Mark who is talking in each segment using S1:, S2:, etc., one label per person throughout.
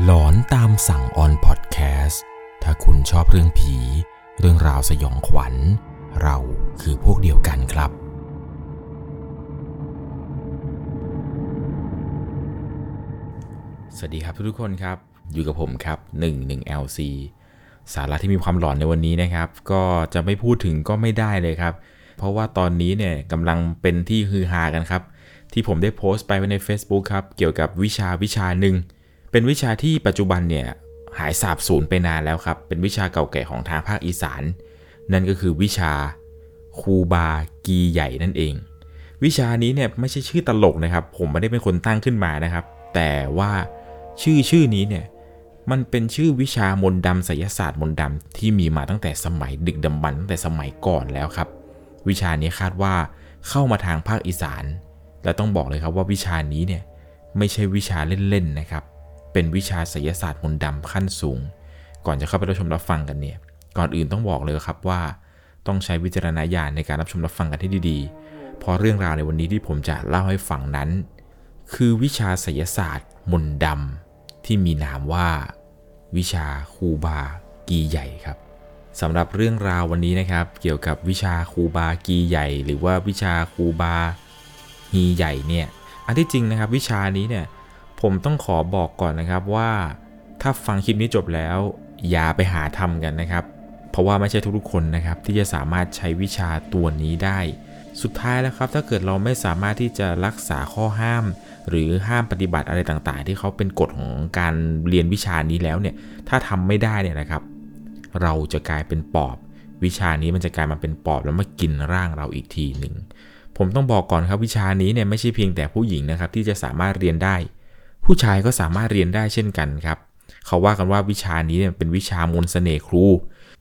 S1: หลอนตามสั่งออนพอดแคสต์ถ้าคุณชอบเรื่องผี เรื่องราวสยองขวัญ เราคือพวกเดียวกันครับ สวัสดีครับทุกคนครับ อยู่กับผมครับ 11 LC สาระที่มีความหลอนในวันนี้นะครับ ก็จะไม่พูดถึงก็ไม่ได้เลยครับ เพราะว่าตอนนี้เนี่ยกำลังเป็นที่ฮือฮากันครับ ที่ผมได้โพสต์ไปไว้ใน Facebook ครับ เกี่ยวกับวิชาวิชาหนึ่ง เป็นวิชาที่ปัจจุบันเนี่ยหายสาบสูญไปนานแล้วครับ เป็นวิชาเก่าแก่ของทางภาคอีสาน นั่นก็คือวิชาคูบากีใหญ่นั่นเอง วิชานี้เนี่ยไม่ใช่ชื่อตลกนะครับ ผมไม่ได้เป็นคนตั้งขึ้นมานะครับ แต่ว่าชื่อชื่อนี้เนี่ยมันเป็นชื่อวิชามนต์ดำไสยศาสตร์มนต์ดำที่มีมาตั้งแต่สมัยดึกดำบรรพ์ตั้งแต่สมัยก่อนแล้วครับ วิชานี้คาดว่าเข้ามาทางภาคอีสาน และต้องบอกเลยครับว่าวิชานี้เนี่ยไม่ใช่วิชาเล่นๆนะครับ เป็นวิชาไสยศาสตร์มนต์ดำขั้นสูง ก่อนจะเข้าไปรับชมรับฟังกันเนี่ย ก่อนอื่นต้องบอกเลยครับว่า ต้องใช้วิจารณญาณในการรับชมรับฟังกันที่ดีๆ เพราะเรื่องราวในวันนี้ที่ผมจะเล่าให้ฟังนั้น คือวิชาไสยศาสตร์มนต์ดำที่มีนามว่า วิชาคูบากีใหญ่ครับสำหรับเรื่องราววันนี้นะครับ เกี่ยวกับวิชาคูบากีใหญ่ หรือว่าวิชาคูบาฮีใหญ่เนี่ย อันที่จริงนะครับวิชานี้เนี่ย ผมต้องขอบอกก่อนนะครับว่า ถ้าฟังคลิปนี้จบแล้ว อย่าไปหาทำกันนะครับ เพราะว่าไม่ใช่ทุกๆคนนะครับ ที่จะสามารถใช้วิชาตัวนี้ได้ สุดท้ายแล้วครับ ถ้าเกิดเราไม่สามารถที่จะรักษาข้อห้าม หรือห้ามปฏิบัติอะไรต่างๆ ที่เขาเป็นกฎของการเรียนวิชานี้แล้วเนี่ย ถ้าทำไม่ได้เนี่ยนะครับ เราจะกลายเป็นปอบ วิชานี้มันจะกลายมาเป็นปอบแล้วมากินร่างเราอีกทีหนึ่งผมต้องบอกก่อนครับวิชานี้เนี่ยไม่ใช่เพียงแต่ผู้หญิงนะครับที่จะสามารถเรียนได้ ผู้ชายก็สามารถเรียนได้เช่นกันครับ เขาว่ากันว่าวิชานี้เนี่ยเป็นวิชามนต์เสน่ห์ครู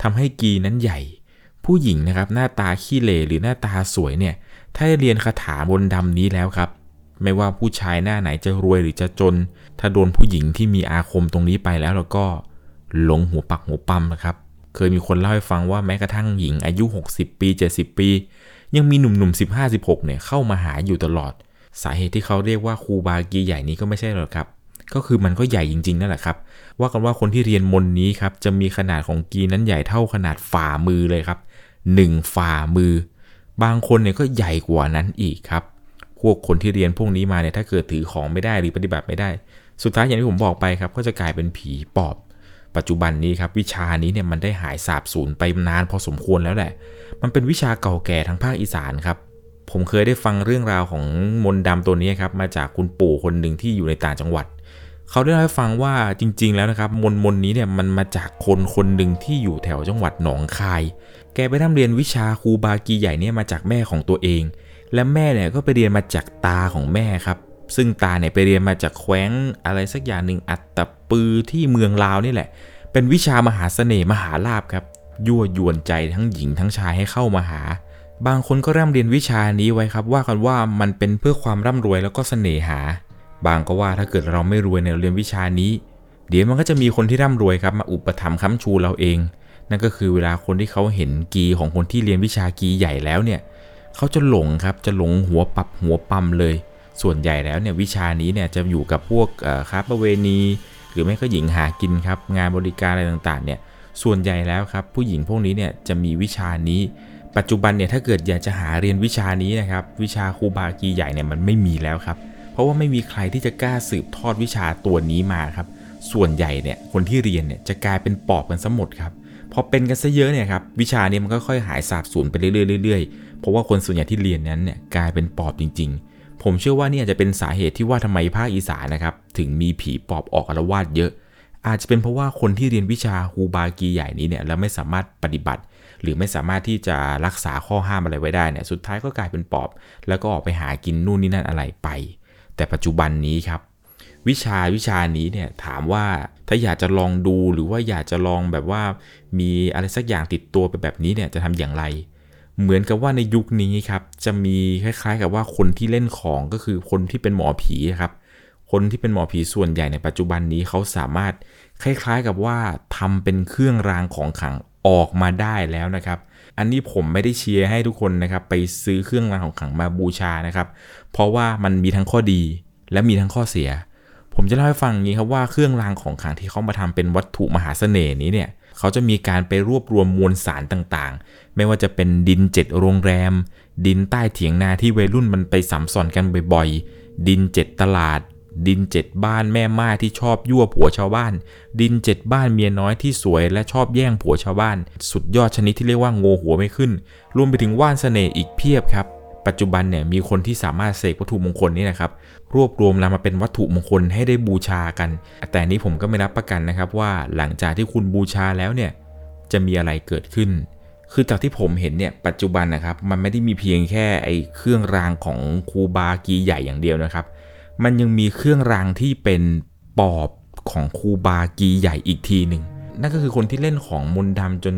S1: ทำให้กีนั้นใหญ่ ผู้หญิงนะครับหน้าตาขี้เหร่หรือหน้าตาสวยเนี่ย ถ้าได้เรียนคาถามนต์ดำนี้แล้วครับ ไม่ว่าผู้ชายหน้าไหนจะรวยหรือจะจน ถ้าโดนผู้หญิงที่มีอาคมตรงนี้ไปแล้วแล้วก็หลงหัวปักหัวปั๊มนะครับ เคยมีคนเล่าให้ฟังว่าแม้กระทั่งหญิงอายุ 60 ปี 70 ปี ยังมีหนุ่มๆ 15 16 เนี่ยเข้ามาหาอยู่ตลอด สาเหตุที่เขาเรียกว่าครูบากีใหญ่นี้ก็ไม่ใช่หรอกครับ ก็คือมันก็ใหญ่จริง ๆ นั่นแหละครับ ว่ากันว่าคนที่เรียนมนนี้ครับจะมีขนาดของกีนั้นใหญ่เท่าขนาดฝ่ามือเลยครับหนึ่งฝ่ามือ บางคนเนี่ยก็ใหญ่กว่านั้นอีกครับพวกคนที่เรียนพวกนี้มาเนี่ยถ้าเกิดถือของไม่ได้หรือปฏิบัติไม่ได้ สุดท้ายอย่างที่ผมบอกไปครับก็จะกลายเป็นผีปอบ ปัจจุบันนี้ครับวิชานี้เนี่ยมันได้หายสาบสูญไปนานพอสมควรแล้วแหละ มันเป็นวิชาเก่าแก่ทางภาคอีสานครับ ผมเคยได้ฟังเรื่องราวของมนต์ดำตัวนี้ครับมาจากคุณปู่คนหนึ่งที่อยู่ในต่างจังหวัด เขาได้เล่าให้ฟังว่าจริง ๆ แล้วนะครับ มนต์มนนี้เนี่ยมันมาจากคนคนหนึ่งที่อยู่แถวจังหวัดหนองคาย แกไปทำเรียนวิชาครูบากีใหญ่เนี่ยมาจากแม่ของตัวเอง และแม่เนี่ยก็ไปเรียนมาจากตาของแม่ครับ ซึ่งตาเนี่ยไปเรียนมาจากแคว้นอะไรสักอย่างหนึ่งอัตตปือที่เมืองลาวนี่แหละ เป็นวิชามหาเสน่ห์มหาลาภครับยั่วยวนใจทั้งหญิงทั้งชายให้เข้ามาหา บางคนก็ร่ำเรียนวิชานี้ไว้ครับ ว่ากันว่ามันเป็นเพื่อความร่ำรวยแล้วก็เสน่หา บางก็ว่าถ้าเกิดเราไม่รวยในเรียนวิชานี้ เดี๋ยวมันก็จะมีคนที่ร่ำรวยครับมาอุปถัมภ์ค้ำชูเราเอง นั่นก็คือเวลาคนที่เขาเห็นกีของคนที่เรียนวิชากีใหญ่แล้วเนี่ยเขาจะหลงครับจะหลงหัวปับหัวปั๊มเลย ส่วนใหญ่แล้วเนี่ยวิชานี้เนี่ยจะอยู่กับพวกค้าประเวณี หรือไม่ก็หญิงหากินครับงานบริการอะไรต่างๆเนี่ยส่วนใหญ่แล้วครับผู้หญิงพวกนี้เนี่ยจะมีวิชานี้ ปัจจุบันเนี่ยถ้าเกิดอยากจะหาเรียนวิชานี้นะครับวิชาครูบากีใหญ่เนี่ยมันไม่มีแล้วครับ เพราะว่าไม่มีใครที่จะกล้าสืบทอดวิชาตัวนี้มาครับ ส่วนใหญ่เนี่ยคนที่เรียนเนี่ยจะกลายเป็นปอบกันซะหมดครับพอเป็นกันซะเยอะเนี่ยครับวิชานี้มันก็ค่อยหายสาบสูญไปเรื่อยๆเพราะว่าคนส่วนใหญ่ที่เรียนนั้นเนี่ยกลายเป็นปอบจริง ๆ ผมเชื่อว่านี่อาจจะเป็นสาเหตุที่ว่าทำไมภาคอีสานนะครับถึงมีผีปอบออกอารวาสเยอะ อาจจะเป็นเพราะว่าคนที่เรียนวิชาคูบากีใหญ่นี้เนี่ยแล้วไม่สามารถปฏิบัติ หรือไม่สามารถที่จะรักษาข้อห้ามอะไรไว้ได้เนี่ยสุดท้ายก็กลายเป็นปอบ แล้วก็ออกไปหากินนู่นนี่นั่นอะไรไป แต่ปัจจุบันนี้ครับ วิชาวิชานี้เนี่ยถามว่าถ้าอยากจะลองดูหรือว่าอยากจะลองแบบว่ามีอะไรสักอย่างติดตัวไปแบบนี้เนี่ยจะทำอย่างไร เหมือนกับว่าในยุคนี้ครับจะมีคล้าย ๆ กับว่าคนที่เล่นของก็คือคนที่เป็นหมอผีครับคนที่เป็นหมอผีส่วนใหญ่ในปัจจุบันนี้เขาสามารถคล้ายๆกับว่าทำเป็นเครื่องรางของขลัง ออกมาได้แล้วนะครับ อันนี้ผมไม่ได้เชียร์ให้ทุกคนนะครับ ไปซื้อเครื่องรางของขลังมาบูชานะครับ เพราะว่ามันมีทั้งข้อดีและมีทั้งข้อเสีย ผมจะเล่าให้ฟังงนี้ครับว่าเครื่องรางของขลังที่เขามาทำเป็นวัตถุมหาเสน่ห์นี้เนี่ยเขาจะมีการไปรวบรวมมวลสารต่างๆ ไม่ว่าจะเป็นดินเจ็ดโรงแรม ดินใต้เถียงนาที่วัยรุ่นมันไปสัมสอนกันบ่อยๆ ดินเจ็ดตลาด ดินเจ็ดบ้านแม่ไม้ที่ชอบยั่วผัวชาวบ้าน ดินเจ็ดบ้านเมียน้อยที่สวยและชอบแย่งผัวชาวบ้าน สุดยอดชนิดที่เรียกว่าโงหัวไม่ขึ้น รวมไปถึงว่านเสน่ห์อีกเพียบครับ ปัจจุบันเนี่ยมีคนที่สามารถเสกวัตถุมงคลนี้นะครับ รวบรวมนำมาเป็นวัตถุมงคลให้ได้บูชากัน แต่นี้ผมก็ไม่รับประกันนะครับว่าหลังจากที่คุณบูชาแล้วเนี่ยจะมีอะไรเกิดขึ้นคือจากที่ผมเห็นเนี่ยปัจจุบันนะครับมันไม่ได้มีเพียงแค่ไอ้เครื่องรางของครูบากีใหญ่อย่างเดียวนะครับ มันยังมีเครื่องรางที่เป็นปอบของครูบากีใหญ่อีกทีหนึ่งนั่นก็คือคนที่เล่นของมนต์ดำจน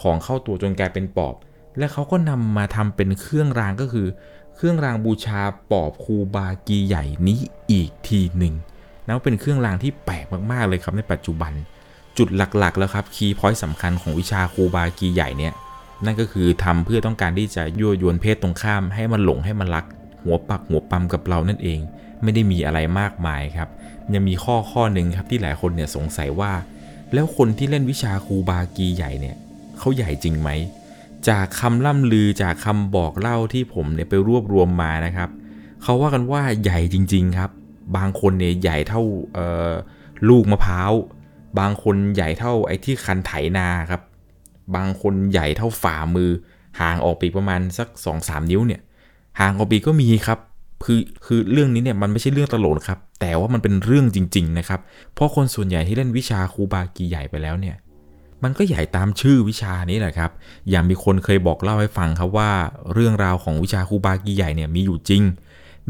S1: ของเข้าตัวจนกลายเป็นปอบ และเขาก็นำมาทำเป็นเครื่องรางก็คือ เครื่องรางบูชาปอบครูบากีใหญ่นี้อีกทีหนึ่งนับเป็นเครื่องรางที่แปลกมากๆเลยครับในปัจจุบัน จุดหลักๆ แล้วครับคีย์พอยต์สำคัญของวิชาครูบากีใหญ่เนี่ยนั่นก็คือทำเพื่อต้องการที่จะยั่วยวนเพศตรงข้ามให้มันหลงให้มันรัก หัวปักหัวปั๊มกับเรานั่นเอง ไม่ได้มีอะไรมากมายครับ ยังมีข้อข้อหนึ่งครับที่หลายคนเนี่ยสงสัยว่า แล้วคนที่เล่นวิชาครูบากีใหญ่เนี่ยเขาใหญ่จริงไหมจากคำล่ำลือจากคำบอกเล่าที่ผมเนี่ยไปรวบรวมมานะครับเขาว่ากันว่าใหญ่จริง ๆครับ บางคนเนี่ยใหญ่เท่าลูกมะพร้าว บางคนใหญ่เท่าไอ้ที่คันไถนาครับ บางคนใหญ่เท่าฝ่ามือห่างออกไปประมาณสัก2อสนิ้วเนี่ย ห่างออกไปก็มีครับ คือคือเรื่องนี้เนี่ยมันไม่ใช่เรื่องตลกครับ แต่ว่ามันเป็นเรื่องจริง ๆ นะครับ เพราะคนส่วนใหญ่ที่เล่นวิชาครูบากีใหญ่ไปแล้วเนี่ย มันก็ใหญ่ตามชื่อวิชานี้แหละครับ อย่างมีคนเคยบอกเล่าให้ฟังครับว่า เรื่องราวของวิชาครูบากีใหญ่เนี่ยมีอยู่จริง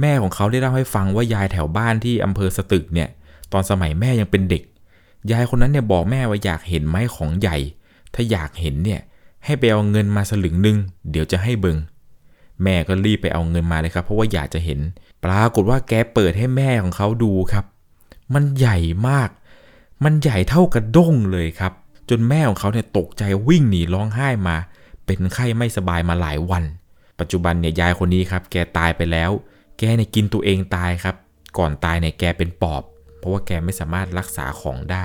S1: แม่ของเขาได้เล่าให้ฟังว่ายายแถวบ้านที่อำเภอสตึกเนี่ยตอนสมัยแม่ยังเป็นเด็ก ยายคนนั้นเนี่ยบอกแม่ว่าอยากเห็นไม้ของใหญ่ ถ้าอยากเห็นเนี่ยให้ไปเอาเงินมาสลึงหนึ่งเดี๋ยวจะให้เบิง แม่ก็รีบไปเอาเงินมาเลยครับ เพราะว่าอยากจะเห็น ปรากฏว่าแกเปิดให้แม่ของเขาดูครับ มันใหญ่มาก มันใหญ่เท่ากระด้งเลยครับ จนแม่ของเขาเนี่ยตกใจวิ่งหนีร้องไห้มา เป็นไข้ไม่สบายมาหลายวัน ปัจจุบันเนี่ยยายคนนี้ครับ แกตายไปแล้ว แกเนี่ยกินตัวเองตายครับ ก่อนตายเนี่ยแกเป็นปอบ เพราะว่าแกไม่สามารถรักษาของได้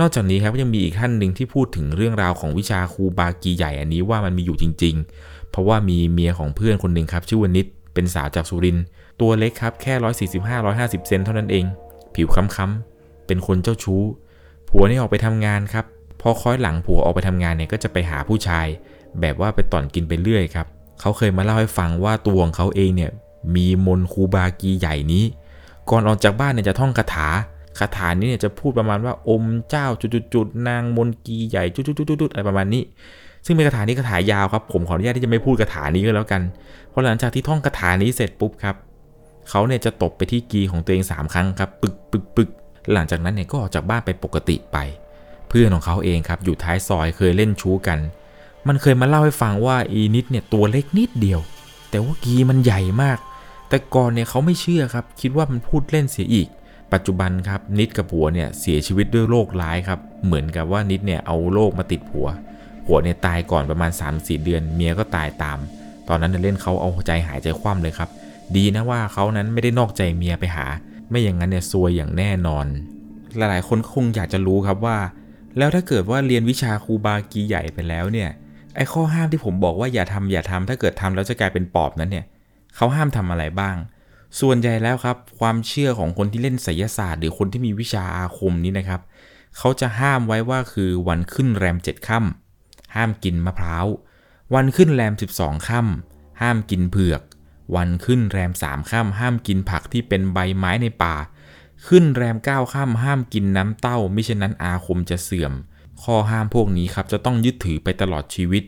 S1: นอกจากนี้ครับยังมีอีกท่านหนึ่งที่พูดถึงเรื่องราวของวิชาครูบากีใหญ่อันนี้ว่ามันมีอยู่จริงๆ เพราะว่ามีเมียของเพื่อนคนหนึ่งครับ ชื่อวนิดเป็นสาวจากสุรินตัวเล็กครับแค่ 145-150 เซนเท่านั้นเอง ผิวค้ำๆเป็นคนเจ้าชู้ ผัวนี่ออกไปทำงานครับ พอคอยหลังผัวออกไปทำงานเนี่ยก็จะไปหาผู้ชาย แบบว่าไปต่อนกินไปเรื่อยครับเขาเคยมาเล่าให้ฟังว่าตัวของเขาเองเนี่ยมีมนคูบากีใหญ่นี้ ก่อนออกจากบ้านเนี่ยจะท่องคาถาคาถานี้เนี่ยจะพูดประมาณว่าอมเจ้าจุดๆนางมนกีใหญ่จุดๆๆอะไรประมาณนี้ ซึ่งเป็นคาถานี้คาถายาวครับ ผมขออนุญาตที่จะไม่พูดคาถานี้ก็แล้วกัน เพราะหลังจากที่ท่องคาถานี้เสร็จปุ๊บครับเขาเนี่ยจะตบไปที่กีของตัวเอง 3 ครั้งครับปึกปึกปึกหลังจากนั้นเนี่ยก็ออกจากบ้านไปปกติไป เพื่อนของเขาเองครับอยู่ท้ายซอยเคยเล่นชู้กัน มันเคยมาเล่าให้ฟังว่าอีนิดเนี่ยตัวเล็กนิดเดียว แต่ว่ากีมันใหญ่มาก แต่ก่อนเนี่ยเขาไม่เชื่อครับ คิดว่ามันพูดเล่นเสียอีก ปัจจุบันครับนิดกับผัวเนี่ยเสียชีวิตด้วยโรคร้ายครับเหมือนกับว่านิดเนี่ยเอาโรคมาติดผัว ผัวเนี่ยตายก่อนประมาณ 3-4 เดือน เมียก็ตายตาม ตอนนั้นเล่นเขาเอาใจหายใจคว่ำเลยครับ ดีนะว่าเขานั้นไม่ได้นอกใจเมียไปหา ไม่อย่างนั้นเนี่ยซวยอย่างแน่นอน หลายๆคนคงอยากจะรู้ครับว่า แล้วถ้าเกิดว่าเรียนวิชาครูบากีใหญ่ไปแล้วเนี่ยไอ้ข้อห้ามที่ผมบอกว่าอย่าทำอย่าทำถ้าเกิดทำแล้วจะกลายเป็นปอบนั้นเนี่ยเขาห้ามทำอะไรบ้าง ส่วนใหญ่แล้วครับ ความเชื่อของคนที่เล่นไสยศาสตร์ หรือคนที่มีวิชาอาคมนี้นะครับเขาจะห้ามไว้ว่าคือวันขึ้นแรมเจ็ดค่ำ ห้ามกินมะพร้าว วันขึ้นแรม 12ค่ำห้ามกินเผือก วันขึ้นแรมสามค่ำห้ามกินผักที่เป็นใบไม้ในป่า ขึ้นแรมเก้าค่ำห้ามกินน้ำเต้ามิฉะนั้นอาคมจะเสื่อม ข้อห้ามพวกนี้ครับจะต้องยึดถือไปตลอดชีวิต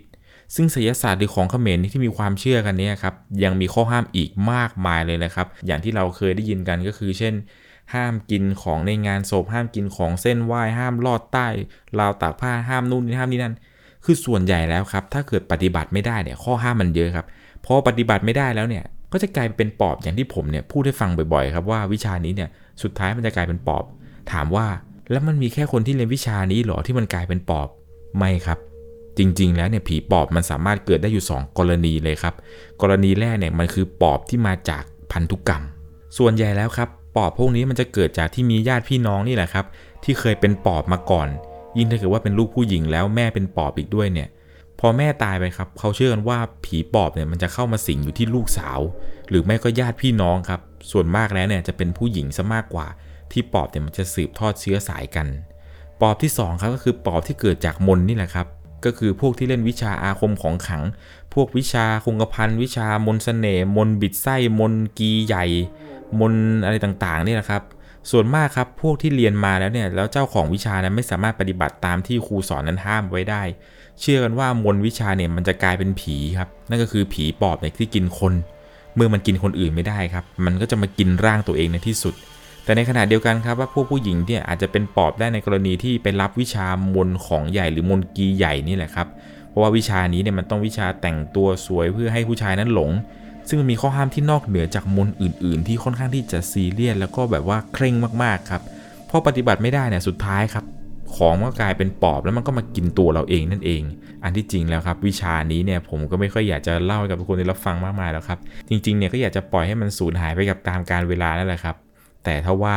S1: ซึ่งศิลศาสตร์หรือของเขมรที่มีความเชื่อกันนี้ครับยังมีข้อห้ามอีกมากมายเลยนะครับ อย่างที่เราเคยได้ยินกันก็คือเช่นห้ามกินของในงานศพห้ามกินของเส้นไหว้ห้ามลอดใต้ราวตากผ้าห้ามนู่นนี่ห้ามนี่นั่น คือส่วนใหญ่แล้วครับ ถ้าเกิดปฏิบัติไม่ได้เนี่ยข้อห้ามมันเยอะครับพอปฏิบัติไม่ได้แล้วเนี่ยก็จะกลายเป็นปอบอย่างที่ผมเนี่ยพูดให้ฟังบ่อยๆครับว่าวิชานี้เนี่ยสุดท้ายมันจะกลายเป็นปอบ ถามว่าแล้วมันมีแค่คนที่เรียนวิชานี้หรอที่มันกลายเป็นปอบไม่ครับ จริงๆ แล้วเนี่ยผีปอบมันสามารถเกิดได้อยู่ 2 กรณีเลยครับ กรณีแรกเนี่ยมันคือปอบที่มาจากพันธุกรรม ส่วนใหญ่แล้วครับปอบพวกนี้มันจะเกิดจากที่มีญาติพี่น้องนี่แหละครับ ที่เคยเป็นปอบมาก่อน ยิ่งถ้าเกิดว่าเป็นลูกผู้หญิงแล้วแม่เป็นปอบอีกด้วยเนี่ย พอแม่ตายไปครับ เขาเชื่อกันว่าผีปอบเนี่ยมันจะเข้ามาสิงอยู่ที่ลูกสาว หรือไม่ก็ญาติพี่น้องครับ ส่วนมากแล้วเนี่ยจะเป็นผู้หญิงซะมากกว่า ที่ปอบเนี่ยมันจะสืบทอดเชื้อสายกัน ปอบที่สองครับก็คือปอบที่เกิดจากมนนี่แหละครับ ก็คือพวกที่เล่นวิชาอาคมของขัง พวกวิชาคงกระพันวิชามนต์เสน่ห์มนบิดไส้มนกีใหญ่ มนอะไรต่างๆนี่แหละครับ ส่วนมากครับพวกที่เรียนมาแล้วเนี่ยแล้วเจ้าของวิชานั้นไม่สามารถปฏิบัติตามที่ครูสอนนั้นห้ามไว้ได้ เชื่อกันว่ามนวิชาเนี่ยมันจะกลายเป็นผีครับนั่นก็คือผีปอบเนี่ยที่กินคน เมื่อมันกินคนอื่นไม่ได้ครับ มันก็จะมากินร่างตัวเองในที่สุด แต่ในขณะเดียวกันครับว่าพวกผู้หญิงเนี่ยอาจจะเป็นปอบได้ในกรณีที่ไปรับวิชามนของใหญ่หรือมนกีใหญ่นี่แหละครับเพราะว่าวิชานี้เนี่ยมันต้องวิชาแต่งตัวสวยเพื่อให้ผู้ชายนั้นหลง ซึ่งมันมีข้อห้ามที่นอกเหนือจากมนต์อื่น ๆ ที่ค่อนข้างที่จะซีเรียสแล้วก็แบบว่าเคร่งมากๆครับพอปฏิบัติไม่ได้เนี่ยสุดท้ายครับ ของมันก็กลายเป็นปอบแล้วมันก็มากินตัวเราเองนั่นเอง อันที่จริงแล้วครับ วิชานี้เนี่ยผมก็ไม่ค่อยอยากจะเล่าให้กับทุกคนได้รับฟังมากมายแล้วครับ จริงๆเนี่ยก็อยากจะปล่อยให้มันสูญหายไปกับตามการเวลานั่นแหละครับ แต่ถ้าว่า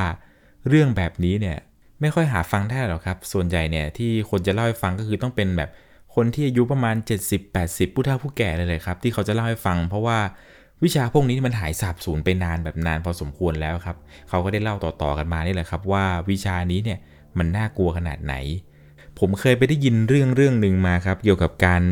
S1: เรื่องแบบนี้เนี่ยไม่ค่อยหาฟังได้หรอกครับ ส่วนใหญ่เนี่ยที่คนจะเล่าให้ฟังก็คือต้องเป็นแบบคนที่อายุประมาณ 70-80 ผู้เฒ่าผู้แก่เลยเลยครับ ที่เขาจะเล่าให้ฟัง เพราะว่า วิชาพวกนี้มันหายสาบสูญไปนานแบบนานพอสมควรแล้วครับ เขาก็ได้เล่าต่อๆกันมานี่แหละครับ ว่าวิชานี้เนี่ยมันน่ากลัวขนาดไหน ผมเคยไปได้ยินเรื่องเรื่องหนึ่งมาครับ เกี่ยวกับการ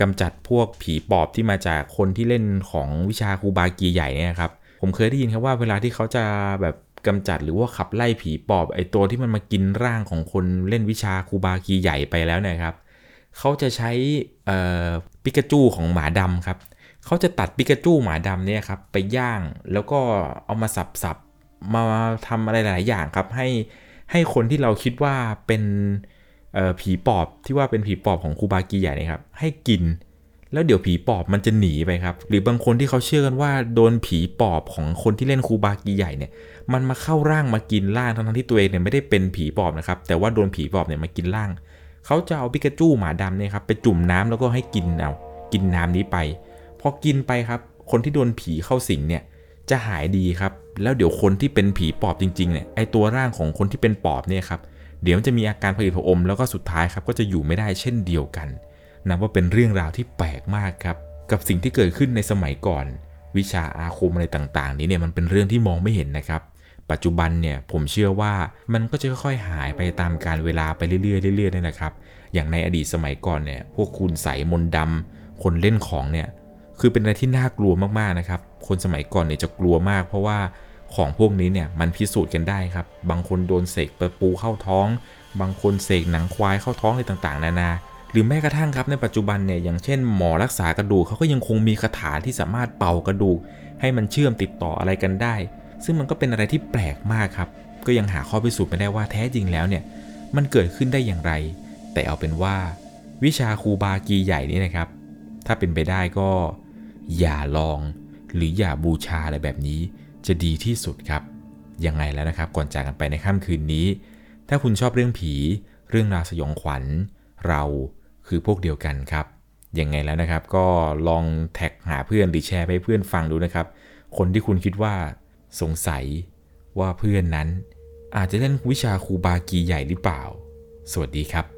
S1: กำจัดพวกผีปอบที่มาจากคนที่เล่นของวิชาครูบากีใหญ่เนี่ยครับ ผมเคยได้ยินครับว่าเวลาที่เขาจะแบบกำจัดหรือว่าขับไล่ผีปอบไอตัวที่มันมากินร่างของคนเล่นวิชาครูบากีใหญ่ไปแล้วเนี่ยครับ เขาจะใช้ปิกาจูของหมาดำครับ เขาจะตัดปิกาจูหมาดำเนี่ยครับไปย่างแล้วก็เอามาสับๆมาทำอะไรหลายอย่างครับให้ให้คนที่เราคิดว่าเป็นผีปอบที่ว่าเป็นผีปอบของคูบากีใหญ่นะครับ ให้กิน แล้วเดี๋ยวผีปอบมันจะหนีไปครับ หรือบางคนที่เขาเชื่อกันว่าโดนผีปอบของคนที่เล่นคูบากีใหญ่เนี่ย มันมาเข้าร่างมากินร่างทั้งที่ตัวเองเนี่ยไม่ได้เป็นผีปอบนะครับ แต่ว่าโดนผีปอบเนี่ยมากินร่าง เขาจะเอาปิกาจูหมาดำเนี่ยครับไปจุ่มน้ำแล้วก็ให้กินเอา กินน้ำนี้ไป พอกินไปครับ คนที่โดนผีเข้าสิงเนี่ยจะหายดีครับ แล้วเดี๋ยวคนที่เป็นผีปอบจริงๆเนี่ยไอตัวร่างของคนที่เป็นปอบเนี่ยครับเดี๋ยวจะมีอาการผลิตผอมแล้วก็สุดท้ายครับก็จะอยู่ไม่ได้เช่นเดียวกันนับว่าเป็นเรื่องราวที่แปลกมากครับ กับสิ่งที่เกิดขึ้นในสมัยก่อน วิชาอาคมอะไรต่างๆ นี้เนี่ยมันเป็นเรื่องที่มองไม่เห็นนะครับ ปัจจุบันเนี่ยผมเชื่อว่ามันก็จะค่อยๆหายไปตามการเวลาไปเรื่อยๆเรื่อยๆนี่แหละครับ อย่างในอดีตสมัยก่อนเนี่ยพวกคุณใสมนดำคนเล่นของเนี่ย คือเป็นอะไรที่น่ากลัวมากๆนะครับ คนสมัยก่อนเนี่ยจะกลัวมาก เพราะว่าของพวกนี้เนี่ยมันพิสูจน์กันได้ครับ บางคนโดนเสกปปูเข้าท้อง บางคนเสกหนังควายเข้าท้องอะไรต่างๆ นานา หรือแม้กระทั่งครับในปัจจุบันเนี่ยอย่างเช่นหมอรักษากระดูกเขาก็ยังคงมีคาถาที่สามารถเป่ากระดูก ให้มันเชื่อมติดต่ออะไรกันได้ ซึ่งมันก็เป็นอะไรที่แปลกมากครับ ก็ยังหาข้อพิสูจน์ไม่ได้ว่าแท้จริงแล้วเนี่ยมันเกิดขึ้นได้อย่างไร แต่เอาเป็นว่า วิชาครูบากีใหญ่นี่นะครับ ถ้าเป็นไปได้ก็ อย่าลอง หรืออย่าบูชาอะไรแบบนี้ จะดีที่สุดครับ ยังไงแล้วนะครับ ก่อนจากกันไปในค่ำคืนนี้ ถ้าคุณชอบเรื่องผี เรื่องราวสยองขวัญ เราคือพวกเดียวกันครับ ยังไงแล้วนะครับ ก็ลองแท็กหาเพื่อนหรือแชร์ไปเพื่อนฟังดูนะครับ คนที่คุณคิดว่าสงสัยว่าเพื่อนนั้น อาจจะเล่นวิชาครูบากีใหญ่หรือเปล่า สวัสดีครับ